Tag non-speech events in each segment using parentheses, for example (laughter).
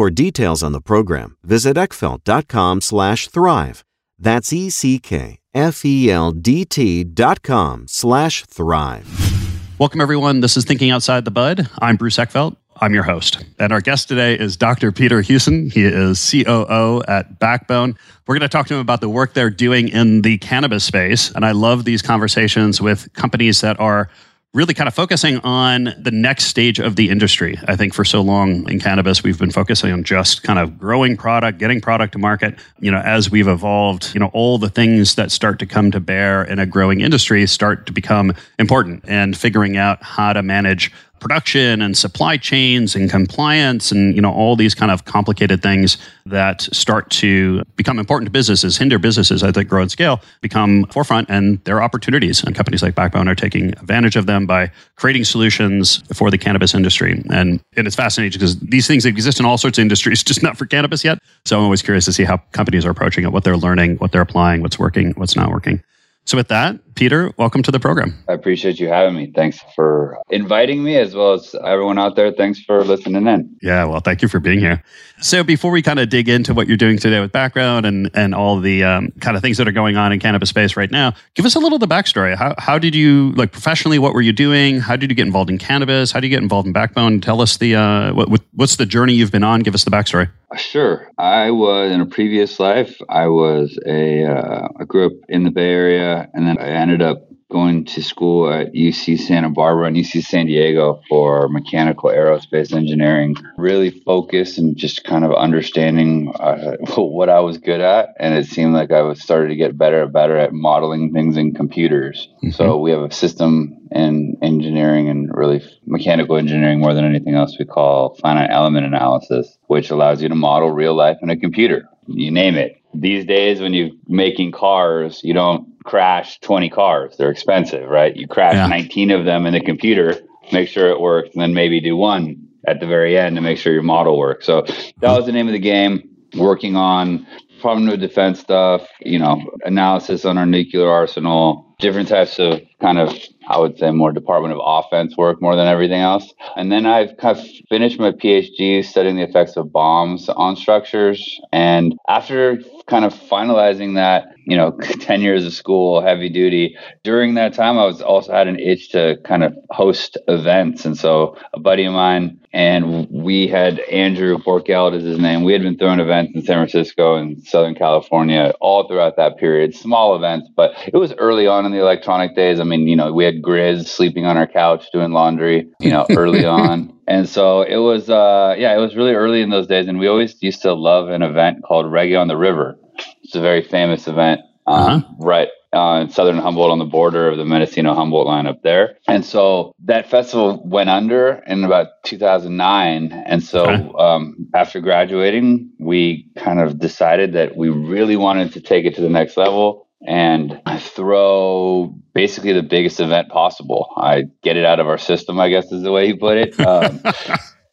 For details on the program, visit eckfeldt.com slash thrive. That's E-C-K-F-E-L-D-T dot com slash thrive. Welcome, everyone. This is Thinking Outside the Bud. I'm Bruce Eckfeldt. I'm your host. And our guest today is Dr. Peter Huson. He is COO at Backbone. We're going to talk to him about the work they're doing in the cannabis space. And I love these conversations with companies that are really kind of focusing on the next stage of the industry. I think for so long in cannabis, we've been focusing on just kind of growing product, getting product to market. You know, as we've evolved, you know, all the things that start to come to bear in a growing industry start to become important and figuring out how to manage production and supply chains and compliance and you know all these kind of complicated things that start to become important to businesses hinder businesses as they grow and scale become forefront and there are opportunities. And companies like backbone are taking advantage of them by creating solutions for the cannabis industry. And, and it's fascinating because these things exist in all sorts of industries (laughs) just not for cannabis yet. So i'm always curious to see how companies are approaching it what they're learning what they're applying what's working what's not working so, with that, Peter, welcome to the program. I appreciate you having me. Thanks for inviting me, as well as everyone out there. Thanks for listening in. Yeah, well, thank you for being here. So, before we kind of dig into what you're doing today with background and and all the um, kind of things that are going on in cannabis space right now, give us a little of the backstory. How how did you like professionally? What were you doing? How did you get involved in cannabis? How did you get involved in Backbone? Tell us the uh, what, what's the journey you've been on. Give us the backstory. Sure. I was in a previous life. I was a uh, I grew up in the Bay Area, and then I ended up going to school at UC Santa Barbara and UC San Diego for mechanical aerospace engineering. Really focused and just kind of understanding uh, (laughs) what I was good at, and it seemed like I was started to get better and better at modeling things in computers. Mm-hmm. So we have a system in engineering and really mechanical engineering more than anything else we call finite element analysis, which allows you to model real life in a computer. You name it. These days, when you're making cars, you don't crash 20 cars. They're expensive, right? You crash yeah. 19 of them in the computer, make sure it works, and then maybe do one at the very end to make sure your model works. So that was the name of the game. Working on problem of Defense stuff, you know, analysis on our nuclear arsenal, different types of kind of, I would say, more Department of Offense work more than everything else. And then I've kind of finished my PhD studying the effects of bombs on structures. And after kind of finalizing that, you know, (laughs) 10 years of school, heavy duty, during that time, I was also had an itch to kind of host events. And so a buddy of mine and we had Andrew Borkeld is his name. We had been throwing events in San Francisco and Southern California all throughout that period, small events, but it was early on in the electronic days. I mean, you know, we had GRiZ sleeping on our couch doing laundry, you know, early (laughs) on. And so it was, uh, yeah, it was really early in those days. And we always used to love an event called Reggae on the River. It's a very famous event, um, uh-huh. right uh, in southern Humboldt on the border of the Mendocino Humboldt line up there. And so that festival went under in about 2009. And so okay. um, after graduating, we kind of decided that we really wanted to take it to the next level and I throw basically the biggest event possible. I get it out of our system, I guess is the way he put it. (laughs) Um,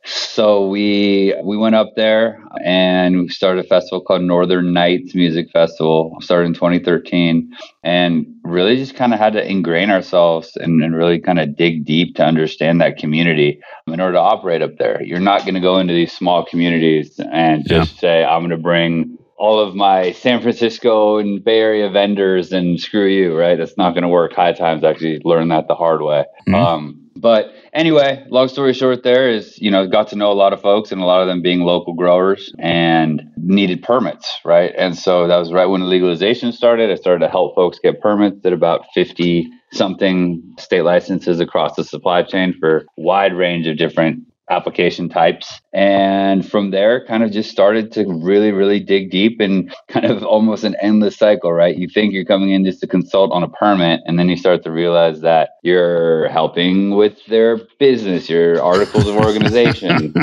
so we we went up there and we started a festival called Northern Nights Music Festival. Started in 2013, and really just kind of had to ingrain ourselves and, and really kind of dig deep to understand that community in order to operate up there. You're not going to go into these small communities and just yeah. say, "I'm going to bring." All of my San Francisco and Bay Area vendors and screw you, right? That's not going to work. High times actually learned that the hard way. Mm-hmm. Um, but anyway, long story short, there is, you know, got to know a lot of folks and a lot of them being local growers and needed permits, right? And so that was right when the legalization started. I started to help folks get permits, did about 50 something state licenses across the supply chain for wide range of different application types. And from there, kind of just started to really, really dig deep and (laughs) kind of almost an endless cycle, right? You think you're coming in just to consult on a permit, and then you start to realize that you're helping with their business, your articles of (laughs) organization,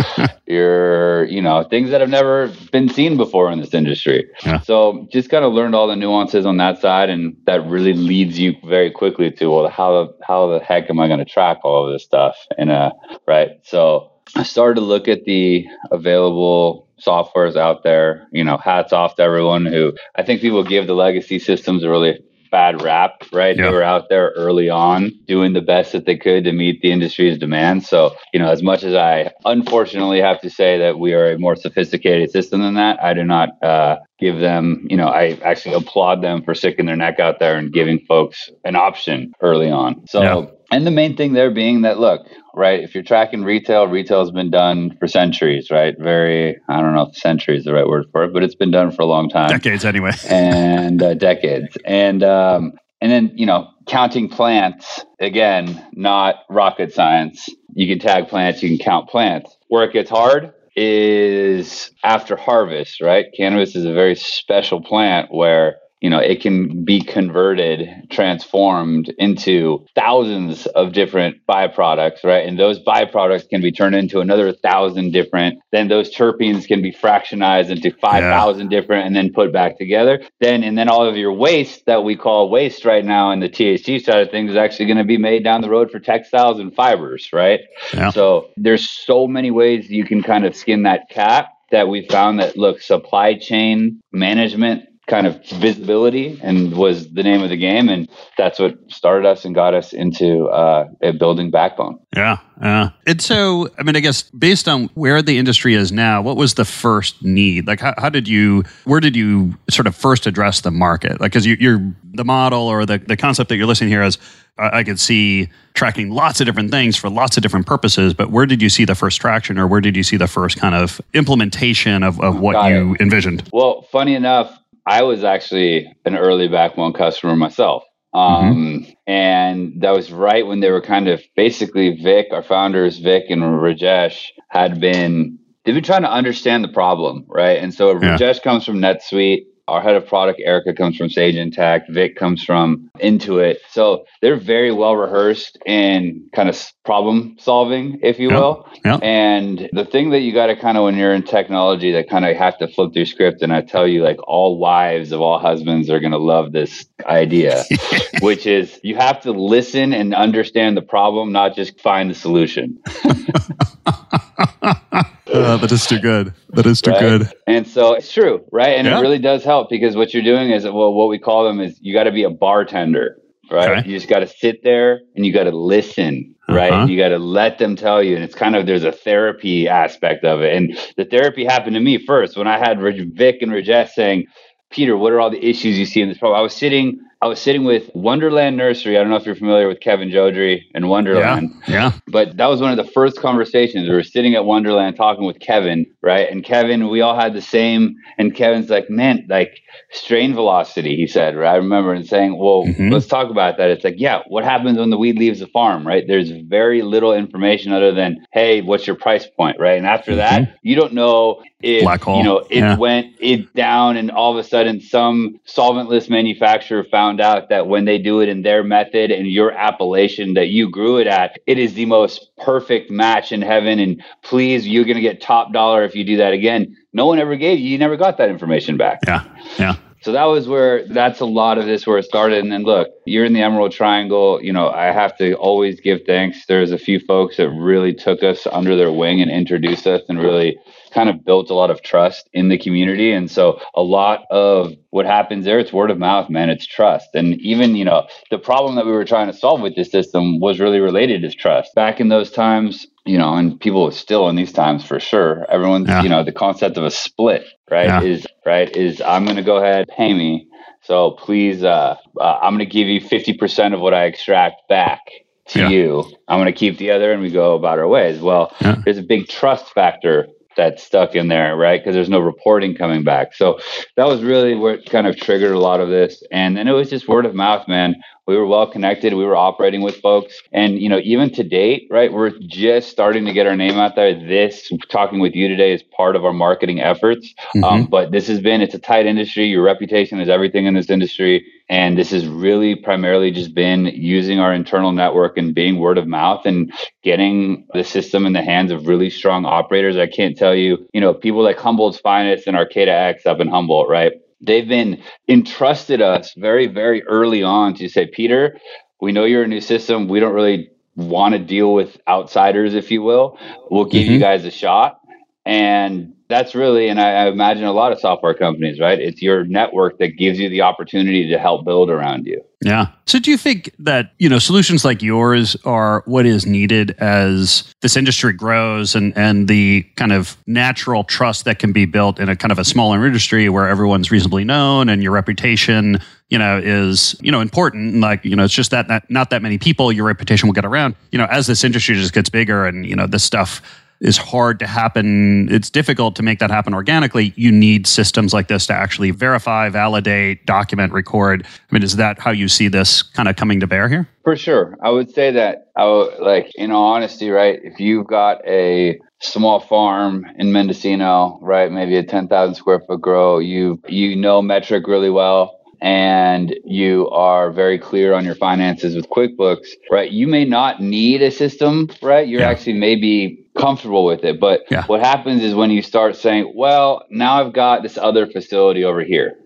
your, you know, things that have never been seen before in this industry. Yeah. So just kind of learned all the nuances on that side. And that really leads you very quickly to, well, how, how the heck am I going to track all of this stuff? And, uh, right. So, I started to look at the available softwares out there. You know, hats off to everyone who I think people give the legacy systems a really bad rap, right? Yeah. They were out there early on doing the best that they could to meet the industry's demands. So, you know, as much as I unfortunately have to say that we are a more sophisticated system than that, I do not uh, give them, you know, I actually applaud them for sticking their neck out there and giving folks an option early on. So, yeah. And the main thing there being that, look, right? If you're tracking retail, retail has been done for centuries, right? Very, I don't know if centuries is the right word for it, but it's been done for a long time. Decades, anyway. (laughs) and uh, decades. And, um, and then, you know, counting plants, again, not rocket science. You can tag plants, you can count plants. Where it gets hard is after harvest, right? Cannabis is a very special plant where you know it can be converted transformed into thousands of different byproducts right and those byproducts can be turned into another thousand different then those terpenes can be fractionized into 5000 yeah. different and then put back together then and then all of your waste that we call waste right now in the thc side of things is actually going to be made down the road for textiles and fibers right yeah. so there's so many ways you can kind of skin that cat that we found that look supply chain management kind of visibility and was the name of the game and that's what started us and got us into uh, building backbone. Yeah yeah. And so i mean i guess based on where the industry is now what was the first need? Like how, how did you where did you sort of first address the market? Like because you, are the model or the, the concept that you're listening here is I, I could see tracking lots of different things for lots of different purposes but where did you see the first traction or where did you see the first kind of implementation of, of what got you it. envisioned? Well funny enough I was actually an early Backbone customer myself. Um, mm-hmm. And that was right when they were kind of basically Vic, our founders, Vic and Rajesh, had been, they've been trying to understand the problem, right? And so yeah. Rajesh comes from NetSuite our head of product, Erica, comes from Sage Intacct. Vic comes from Intuit. So they're very well rehearsed in kind of problem solving, if you will. And the thing that you got to kind of, when you're in technology, that kind of have to flip through script. And I tell you, like all wives of all husbands are going to love this idea, (laughs) which is you have to listen and understand the problem, not just find the solution. (laughs) (laughs) Uh, that is too good. That is too Right? good. And so it's true, right? And Yeah. it really does help because what you're doing is, well, what we call them is you got to be a bartender, right? Okay. You just got to sit there and you got to listen, right? Uh-huh. You got to let them tell you. And it's kind of, there's a therapy aspect of it. And the therapy happened to me first when I had Vic and Rajesh saying, Peter, what are all the issues you see in this problem? I was sitting, I was sitting with Wonderland Nursery. I don't know if you're familiar with Kevin Jodrey and Wonderland Yeah. yeah. but that was one of the first conversations. We were sitting at Wonderland talking with Kevin, right? And Kevin, we all had the same. And Kevin's like, man, like strain velocity, he said, right? I remember and saying, well, Mhm. let's talk about that. It's like, yeah, what happens when the weed leaves the farm, right? There's very little information other than, hey, what's your price point, right? And after that, you don't know if, Black hole. you know, it Yeah. went it down and all of a sudden some solventless manufacturer found out that when they do it in their method and your appellation that you grew it at, it is the most perfect match in heaven. And please, you're going to get top dollar if you do that again. No one ever gave you, you never got that information back. Yeah. Yeah. So that was where that's a lot of this where it started. And then look, you're in the Emerald Triangle. You know, I have to always give thanks. There's a few folks that really took us under their wing and introduced us and really kind of built a lot of trust in the community. And so a lot of what happens there, it's word of mouth, man. It's trust. And even, you know, the problem that we were trying to solve with this system was really related to trust. Back in those times, you know, and people are still in these times for sure. Everyone's, Yeah. you know, the concept of a split, right? Yeah. Is right, is I'm gonna go ahead, pay me. So please uh, uh I'm gonna give you fifty percent of what I extract back to Yeah. you. I'm gonna keep the other and we go about our ways. Well, Yeah. there's a big trust factor that's stuck in there, right? Because there's no reporting coming back. So that was really what kind of triggered a lot of this. And then it was just word of mouth, man. We were well connected. We were operating with folks. And, you know, even to date, right, we're just starting to get our name out there. This talking with you today is part of our marketing efforts. Um, but this has been, it's a tight industry. Your reputation is everything in this industry. And this has really primarily just been using our internal network and being word of mouth and getting the system in the hands of really strong operators. I can't tell you, you know, people like Humboldt's Finest and Arcata X up in Humboldt, right? They've been entrusted us very, very early on to say, Peter, we know you're a new system. We don't really want to deal with outsiders, if you will. We'll give you mm-hmm. guys a shot. And that's really, and I, I imagine a lot of software companies, right? It's your network that gives you the opportunity to help build around you. Yeah. So do you think that, you know, solutions like yours are what is needed as this industry grows and, and the kind of natural trust that can be built in a kind of a smaller industry where everyone's reasonably known and your reputation, you know, is, you know, important. And like, you know, it's just that, that not that many people, your reputation will get around. You know, as this industry just gets bigger and, you know, this stuff is hard to happen. It's difficult to make that happen organically. You need systems like this to actually verify, validate, document, record. I mean, is that how you see this kind of coming to bear here? For sure. I would say that I would like in all honesty, right? If you've got a small farm in Mendocino, right, maybe a 10,000 square foot grow, you you know Metrc really well and you are very clear on your finances with QuickBooks, right? You may not need a system, right? You're Yeah. actually maybe comfortable with it, but Yeah. what happens is when you start saying, "Well, now I've got this other facility over here."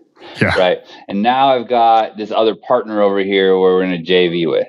Yeah. right? And now I've got this other partner over here where we're in a JV with,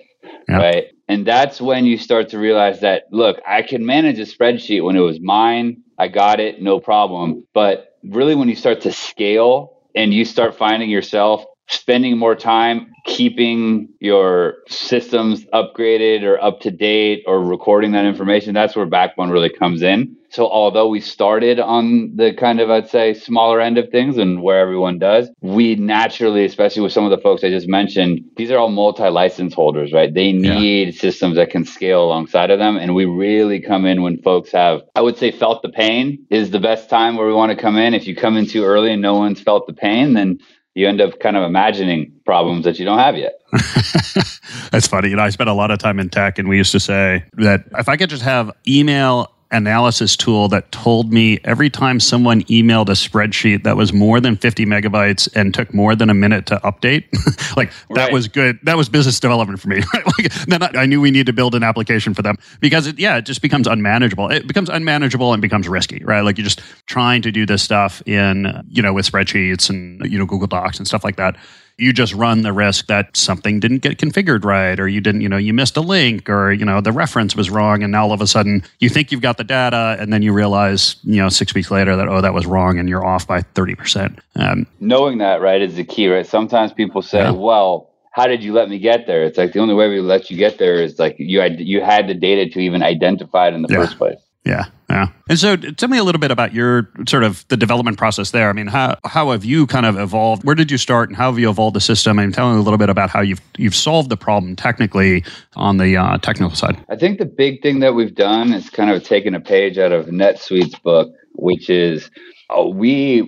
Yeah. right? And that's when you start to realize that, look, I can manage a spreadsheet when it was mine. I got it, no problem. But really, when you start to scale and you start finding yourself spending more time keeping your systems upgraded or up to date or recording that information, that's where Backbone really comes in. So although we started on the kind of I'd say smaller end of things and where everyone does, we naturally, especially with some of the folks I just mentioned, these are all multi-license holders, right? They Yeah. need systems that can scale alongside of them. And we really come in when folks have, I would say felt the pain is the best time where we want to come in. If you come in too early and no one's felt the pain, then you end up kind of imagining problems that you don't have yet. (laughs) That's funny. You know, I spent a lot of time in tech, and we used to say that if I could just have email analysis tool that told me every time someone emailed a spreadsheet that was more than 50 megabytes and took more than a minute to update (laughs) like that was good. That was business development for me. Right? (laughs) like then I, I knew we need to build an application for them because it, yeah it just becomes unmanageable. It becomes unmanageable and becomes risky right? Like you're just trying to do this stuff in you know with spreadsheets and you know google docs and stuff like that you just run the risk that something didn't get configured right or you didn't, you know, you missed a link or, you know, the reference was wrong. And now all of a sudden you think you've got the data and then you realize, you know, six weeks later that, oh, that was wrong and you're off by 30%. Um, Knowing that, right, is the key, right? Sometimes people say, Yeah. well, how did you let me get there? It's like the only way we let you get there is like you had you had the data to even identify it in the Yeah. first place. Yeah, yeah. And so, tell me a little bit about your sort of the development process there. I mean, how how have you kind of evolved? Where did you start, and how have you evolved the system? And tell me a little bit about how you've you've solved the problem technically on the uh, technical side. I think the big thing that we've done is kind of taken a page out of NetSuite's book, which is uh, we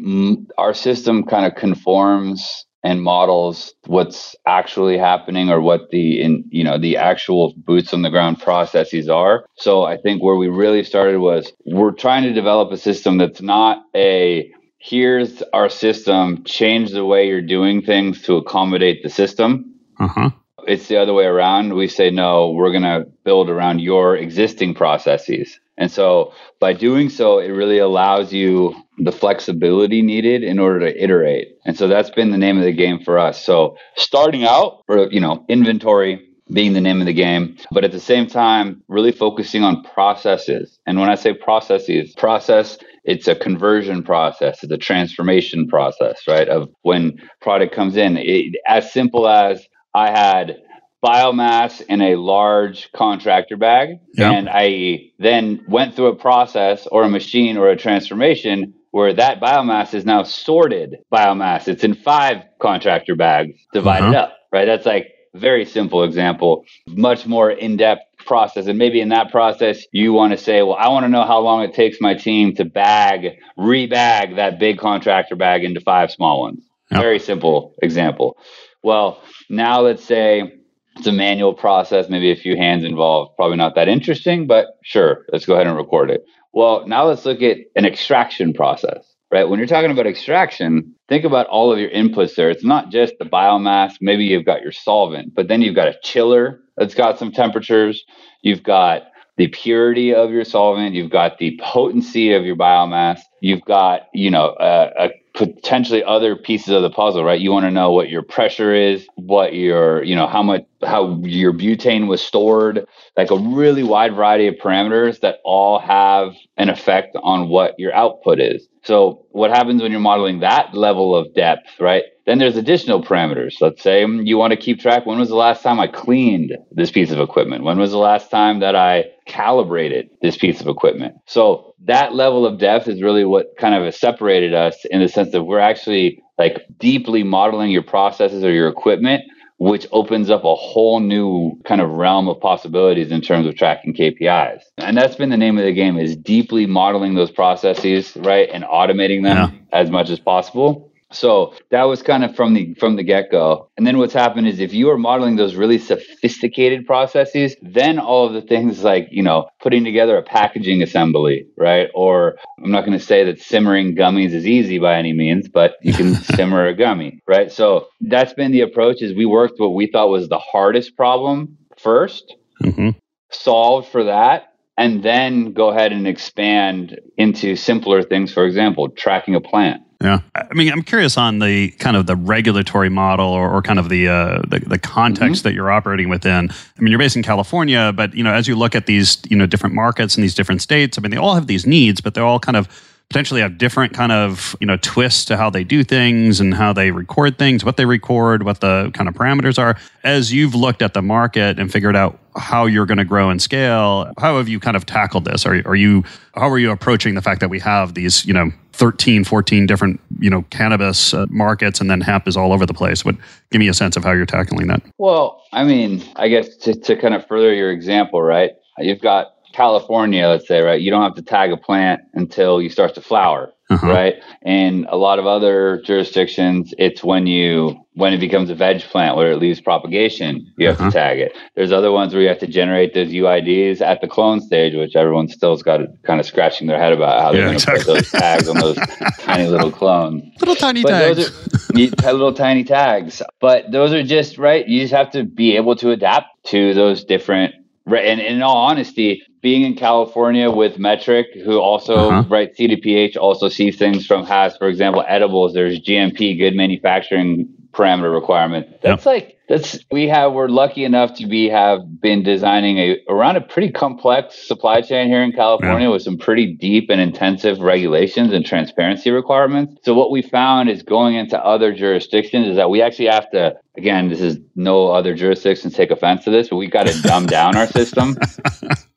our system kind of conforms and models what's actually happening or what the in you know the actual boots on the ground processes are. So I think where we really started was we're trying to develop a system that's not a here's our system change the way you're doing things to accommodate the system Uh huh. it's the other way around. We say, no, we're going to build around your existing processes. And so by doing so, it really allows you the flexibility needed in order to iterate. And so that's been the name of the game for us. So starting out, or, you know, inventory being the name of the game, but at the same time, really focusing on processes. And when I say processes, process, it's a conversion process, it's a transformation process, right? Of when product comes in, it, as simple as I had biomass in a large contractor bag, Yeah. and I then went through a process or a machine or a transformation where that biomass is now sorted biomass. It's in five contractor bags divided Uh-huh. up, right? That's like very simple example, much more in-depth process. And maybe in that process, you want to say, well, I want to know how long it takes my team to bag, rebag that big contractor bag into five small ones. Yep. Very simple example. Well, now let's say it's a manual process, maybe a few hands involved. Probably not that interesting, but sure, let's go ahead and record it. Well, now let's look at an extraction process, right? When you're talking about extraction, think about all of your inputs there. It's not just the biomass. Maybe you've got your solvent, but then you've got a chiller that's got some temperatures. You've got the purity of your solvent. You've got the potency of your biomass. You've got, you know, a, a potentially other pieces of the puzzle, right? You want to know what your pressure is, what your, you know, how much, how your butane was stored, like a really wide variety of parameters that all have an effect on what your output is. So what happens when you're modeling that level of depth, right? Then there's additional parameters. Let's say you want to keep track. When was the last time I cleaned this piece of equipment? When was the last time that I calibrated this piece of equipment? So that level of depth is really what kind of has separated us in the sense that we're actually like deeply modeling your processes or your equipment which opens up a whole new kind of realm of possibilities in terms of tracking KPIs. And that's been the name of the game is deeply modeling those processes, right? And automating them as much as possible. So that was kind of from the from the get-go. And then what's happened is if you are modeling those really sophisticated processes, then all of the things like, you know, putting together a packaging assembly, right? Or I'm not going to say that simmering gummies is easy by any means, but you can (laughs) simmer a gummy, right? So that's been the approach is we worked what we thought was the hardest problem first, hmm solved for that, and then go ahead and expand into simpler things. For example, tracking a plant. Yeah, I mean, I'm curious on the kind of the regulatory model or, or kind of the, uh, the the context that you're operating within. I mean, you're based in California, but you know, as you look at these you know different markets and these different states, I mean, they all have these needs, but they're all kind of potentially have different kind of you know twists to how they do things and how they record things, what they record, what the kind of parameters are. As you've looked at the market and figured out how you're going to grow and scale, how have you kind of tackled this? Are, are you how are you approaching the fact that we have these you know 13, 14 different you know cannabis uh, markets and then hemp is all over the place? But give me a sense of how you're tackling that. Well, I mean, I guess to, to kind of further your example, right? You've got California, let's say, right? You don't have to tag a plant until you start to flower, Uh-huh. right? And a lot of other jurisdictions, it's when you when it becomes a veg plant where it leaves propagation, you have Uh-huh. to tag it. There's other ones where you have to generate those UIDs at the clone stage, which everyone still's got kind of scratching their head about how they're Yeah, going to exactly. put those tags on those (laughs) tiny little clones Little tiny but tags. those are you little tiny tags. But those are just right. You just have to be able to adapt to those different. Right, and in all honesty, being in California with Metrc, who also Uh-huh. right CDPH also sees things from has, for example, edibles. There's GMP, good manufacturing parameter requirement. That's yep. like that's we have we're lucky enough to be have been designing a around a pretty complex supply chain here in California yeah. with some pretty deep and intensive regulations and transparency requirements. So what we found is going into other jurisdictions is that we actually have to again, this is no other jurisdictions take offense to this, but we got to dumb down our system. (laughs)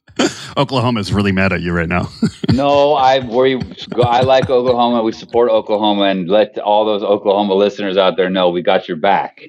Oklahoma is really mad at you right now. (laughs) no, I worry. I like Oklahoma. We support Oklahoma, and let all those Oklahoma listeners out there know we got your back.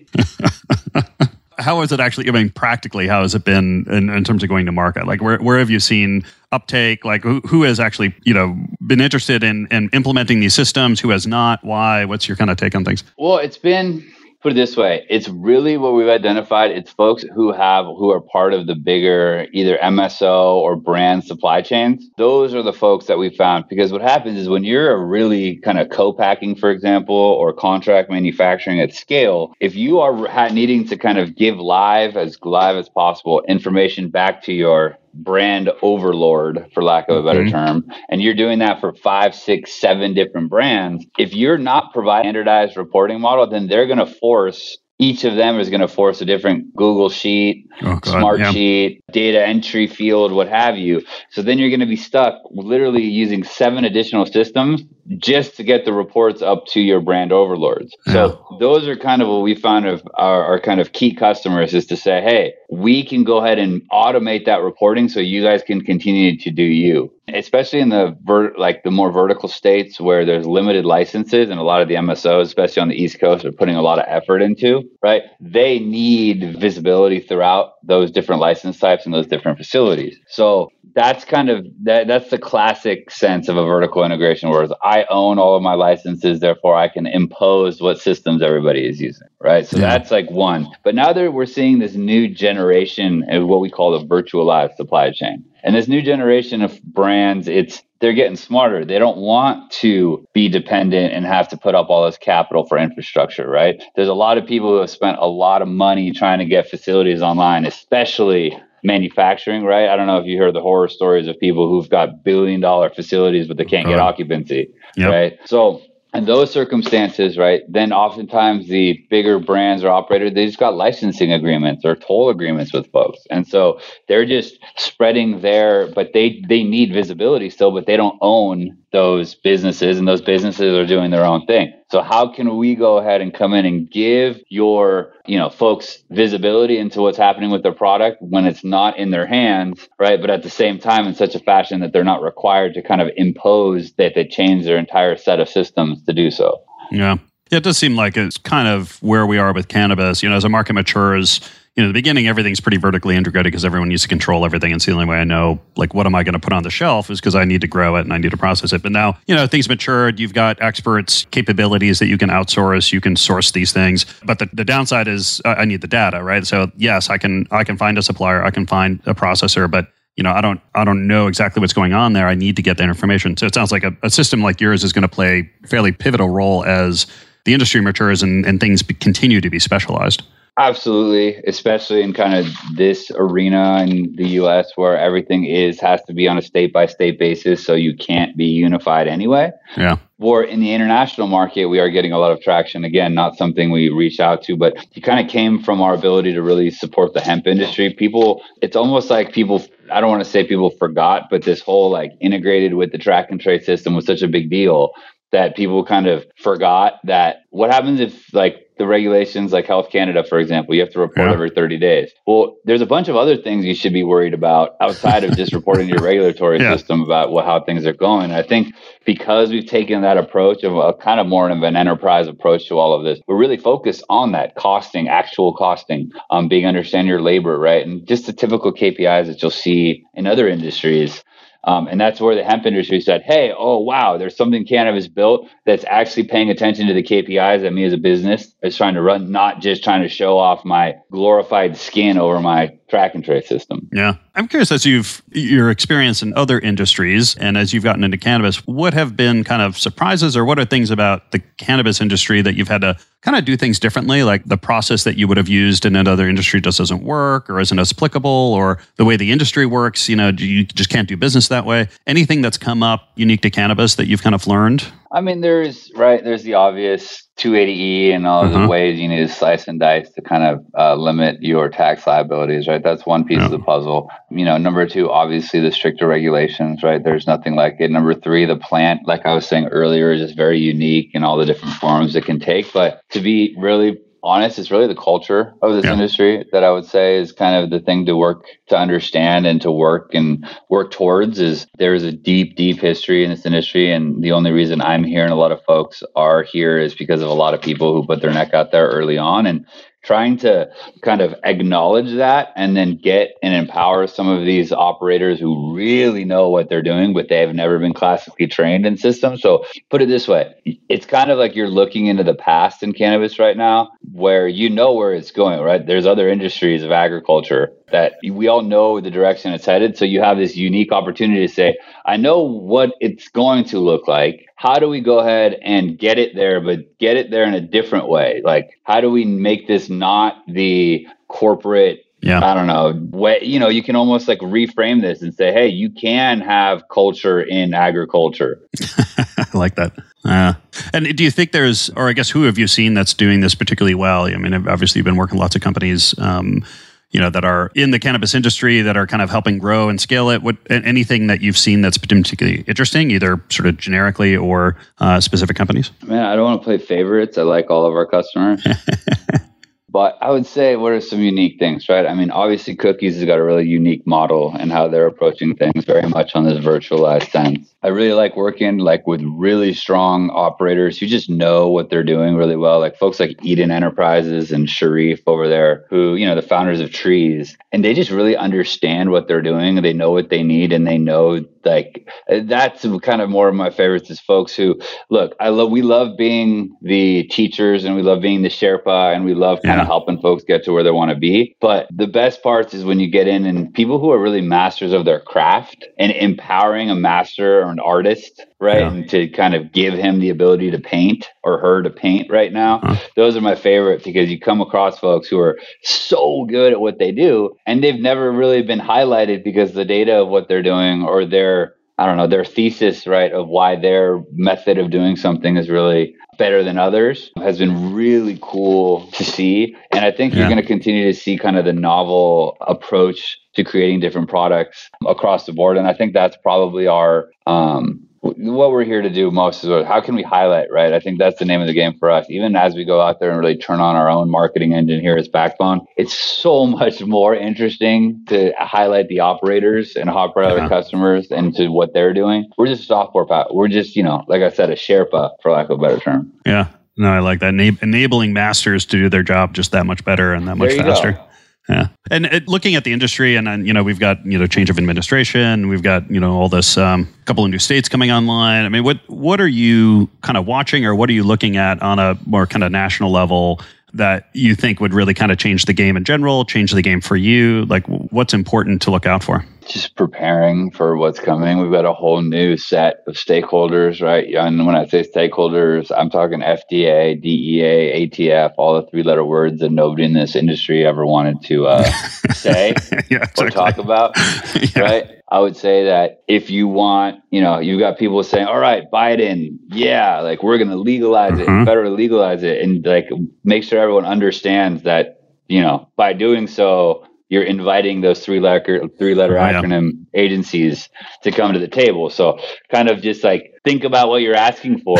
(laughs) how is it actually? I mean, practically, how has it been in, in, terms of going to market? Like, where where have you seen uptake? Like, who, who has actually you know been interested in in implementing these systems? Who has not? Why? What's your kind of take on things? Well, it's been put it this way it's really what we've identified. It's folks who have who are part of the bigger either mso or brand supply chains. Those are the folks that we found because what happens is when you're a really kind of co-packing for example or contract manufacturing at scale if you are needing to kind of give live as live as possible information back to your brand overlord, for lack of a better mm-hmm. term, and you're doing that for five, six, seven different brands, if you're not providing standardized reporting model, then they're going to force each of them is going to force a different Google sheet, oh, smart yeah. sheet, data entry field, what have you. So then you're going to be stuck literally using seven additional systems just to get the reports up to your brand overlords. Yeah. So those are kind of what we found of our, our, kind of key customers is to say, hey, we can go ahead and automate that reporting so you guys can continue to do you. Especially in the vert, like the more vertical states where there's limited licenses and a lot of the MSOs, especially on the East Coast, are putting a lot of effort into, right? They need visibility throughout those different license types and those different facilities. So that's kind of that that's the classic sense of a vertical integration whereas I own all of my licenses, therefore I can impose what systems everybody is using. Right. So yeah. that's like one. But now that we're seeing this new generation of what we call the virtualized supply chain. And this new generation of brands, it's they're getting smarter. They don't want to be dependent and have to put up all this capital for infrastructure, right? There's a lot of people who have spent a lot of money trying to get facilities online, especially manufacturing, right? I don't know if you heard the horror stories of people who've got billion dollar facilities, but they can't get occupancy, yep. right? So in those circumstances, right, then oftentimes the bigger brands or operators, they just got licensing agreements or toll agreements with folks. And so they're just spreading their, but they, they need visibility still, but they don't own those businesses and those businesses are doing their own thing. So how can we go ahead and come in and give your, you know, folks visibility into what's happening with their product when it's not in their hands, right? But at the same time in such a fashion that they're not required to kind of impose that they change their entire set of systems to do so. Yeah. Yeah, it does seem like it's kind of where we are with cannabis. You know, as a market matures, you know, in the beginning, everything's pretty vertically integrated because everyone needs to control everything. And it's the only way I know, like, what am I going to put on the shelf is because I need to grow it and I need to process it. But now, you know, things matured. You've got experts, capabilities that you can outsource. You can source these things. But the, the downside is uh, I need the data, right? So yes, I can I can find a supplier, I can find a processor, but you know, I don't I don't know exactly what's going on there. I need to get that information. So it sounds like a, a system like yours is going to play fairly pivotal role as the industry matures and, and things be, continue to be specialized. Absolutely, especially in kind of this arena in the US where everything is has to be on a state by state basis so you can't be unified anyway. Yeah. Or in the international market, we are getting a lot of traction. Again, not something we reach out to, but it kind of came from our ability to really support the hemp industry. People, it's almost like people, I don't want to say people forgot, but this whole like integrated with the track and trace system was such a big deal that people kind of forgot that what happens if like the regulations like Health Canada, for example, you have to report yeah. every 30 days. Well, there's a bunch of other things you should be worried about outside of just reporting to your (laughs) regulatory yeah. system about what, how things are going. I think because we've taken that approach of a kind of more of an enterprise approach to all of this, we're really focused on that costing, actual costing, um, being understand your labor, right? And just the typical KPIs that you'll see in other industries. Um, and that's where the hemp industry said, hey, oh, wow, there's something cannabis built that's actually paying attention to the KPIs that me as a business is trying to run, not just trying to show off my glorified skin over my track and trace system. Yeah. I'm curious as you've your experience in other industries and as you've gotten into cannabis, what have been kind of surprises or what are things about the cannabis industry that you've had to kind of do things differently? Like the process that you would have used in another industry just doesn't work or isn't as applicable or the way the industry works, you know, you just can't do business that way. Anything that's come up unique to cannabis that you've kind of learned? I mean, there's right. There's the obvious 280e and all Mhm. the ways you need to slice and dice to kind of uh, limit your tax liabilities. Right. That's one piece Yeah. of the puzzle. You know, number two, obviously the stricter regulations. Right. There's nothing like it. Number three, the plant, like I was saying earlier, is just very unique in all the different forms it can take. But to be really honest, it's really the culture of this Yeah. industry that I would say is kind of the thing to work to understand and to work and work towards is there's a deep, deep history in this industry. And the only reason I'm here and a lot of folks are here is because of a lot of people who put their neck out there early on and trying to kind of acknowledge that and then get and empower some of these operators who really know what they're doing, but they have never been classically trained in systems. So put it this way, it's kind of like you're looking into the past in cannabis right now, where you know where it's going, right? There's other industries of agriculture that we all know the direction it's headed. So you have this unique opportunity to say, I know what it's going to look like. How do we go ahead and get it there, but get it there in a different way? Like, how do we make this not the corporate Yeah. I don't know. Way, you know, you can almost like reframe this and say, hey, you can have culture in agriculture. (laughs) I like that. Uh, and do you think there's, or I guess, who have you seen that's doing this particularly well? I mean, obviously, you've been working lots of companies, um, you know, that are in the cannabis industry that are kind of helping grow and scale it. What anything that you've seen that's particularly interesting, either sort of generically or uh, specific companies? Man, I don't want to play favorites. I like all of our customers. (laughs) but I would say what are some unique things, right? I mean, obviously Cookies has got a really unique model and how they're approaching things very much on this virtualized sense. I really like working like with really strong operators who just know what they're doing really well. Like folks like Eden Enterprises and Sharif over there, who, you know, the founders of Trees, and they just really understand what they're doing. They know what they need and they know like that's kind of more of my favorites is folks who look, I love we love being the teachers and we love being the Sherpa and we love kind Yeah. of helping folks get to where they want to be. But the best parts is when you get in and people who are really masters of their craft and empowering a master or an artist, right? Yeah. And to kind of give him the ability to paint or her to paint right now. Huh. Those are my favorite because you come across folks who are so good at what they do and they've never really been highlighted because the data of what they're doing or their I don't know, their thesis, right, of why their method of doing something is really better than others has been really cool to see. And I think Yeah. you're going to continue to see kind of the novel approach to creating different products across the board. And I think that's probably our, um, what we're here to do most is what- how can we highlight, right? I think that's the name of the game for us. Even as we go out there and really turn on our own marketing engine here as Backbone, it's so (laughs) much more interesting to highlight the operators and highlight our uh-huh. customers and to what they're doing. We're just a software, pa- we're just, you know, like I said, a Sherpa, for lack of a better term. Yeah. No, I like that. Ena- enabling masters to do their job just that much better and that much faster. go. Yeah, and it, looking at the industry, and then you know we've got you know change of administration, we've got you know all this um, couple of new states coming online. I mean, what what are you kind of watching, or what are you looking at on a more kind of national level that you think would really kind of change the game in general, change the game for you? Like, what's important to look out for? Just preparing for what's coming. We've got a whole new set of stakeholders, right? And when I say stakeholders, I'm talking FDA, DEA, ATF, all the three letter words that nobody in this industry ever wanted to uh, (laughs) say yeah, or talk about, (laughs) Yeah. right? I would say that if you want, you know, you've got people saying, all right, Biden, yeah, like we're going to legalize it, Mhm. federally legalize it, and like make sure everyone understands that, you know, by doing so, you're inviting those three letter three letter yeah. acronym agencies to come to the table. So kind of just like think about what you're asking for,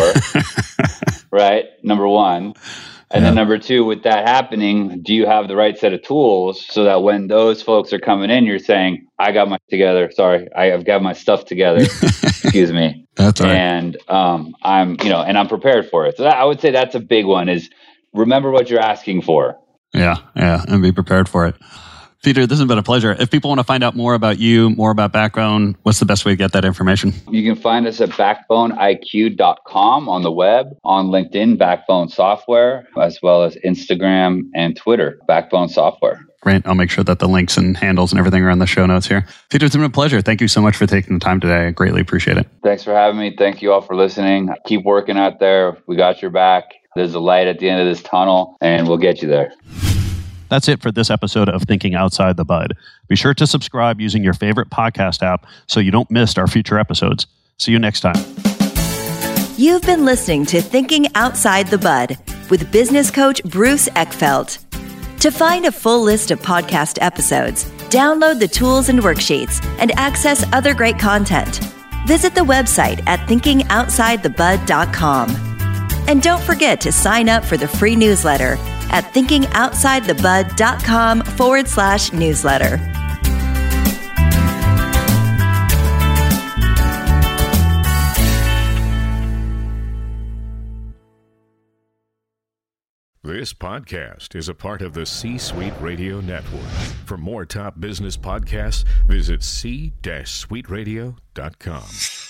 (laughs) right? Number one. And then number two, with that happening, do you have the right set of tools so that when those folks are coming in, you're saying, I got my together. Sorry, I have got my stuff together. (laughs) Excuse me. That's right. And um, I'm, you know, and I'm prepared for it. So that, I would say that's a big one is remember what you're asking for. Yeah, yeah, and be prepared for it. Peter, this has been a pleasure. If people want to find out more about you, more about Backbone, what's the best way to get that information? You can find us at backboneiq.com on the web, on LinkedIn, Backbone Software, as well as Instagram and Twitter, Backbone Software. Great. I'll make sure that the links and handles and everything are on the show notes here. Peter, it's been a pleasure. Thank you so much for taking the time today. I greatly appreciate it. Thanks for having me. Thank you all for listening. Keep working out there. We got your back. There's a light at the end of this tunnel, and we'll get you there. That's it for this episode of Thinking Outside the Bud. Be sure to subscribe using your favorite podcast app so you don't miss our future episodes. See you next time. You've been listening to Thinking Outside the Bud with business coach Bruce Eckfeldt. To find a full list of podcast episodes, download the tools and worksheets, and access other great content, visit the website at thinkingoutsidethebud.com. And don't forget to sign up for the free newsletter at thinkingoutsidethebud.com forward slash newsletter. This podcast is a part of the C Suite Radio Network. For more top business podcasts, visit c-suiteradio.com.